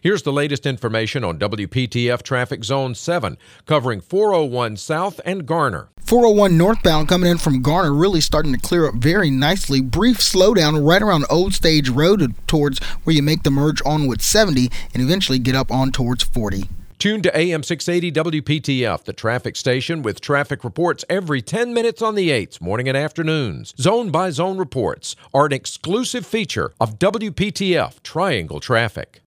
Here's the latest information on WPTF Traffic Zone 7, covering 401 South and Garner. 401 northbound coming in from Garner really starting to clear up very nicely. Brief slowdown right around Old Stage Road towards where you make the merge on with 70 and eventually get up on towards 40. Tune to AM 680 WPTF, the traffic station with traffic reports every 10 minutes on the 8s, morning and afternoons. Zone by zone reports are an exclusive feature of WPTF Triangle Traffic.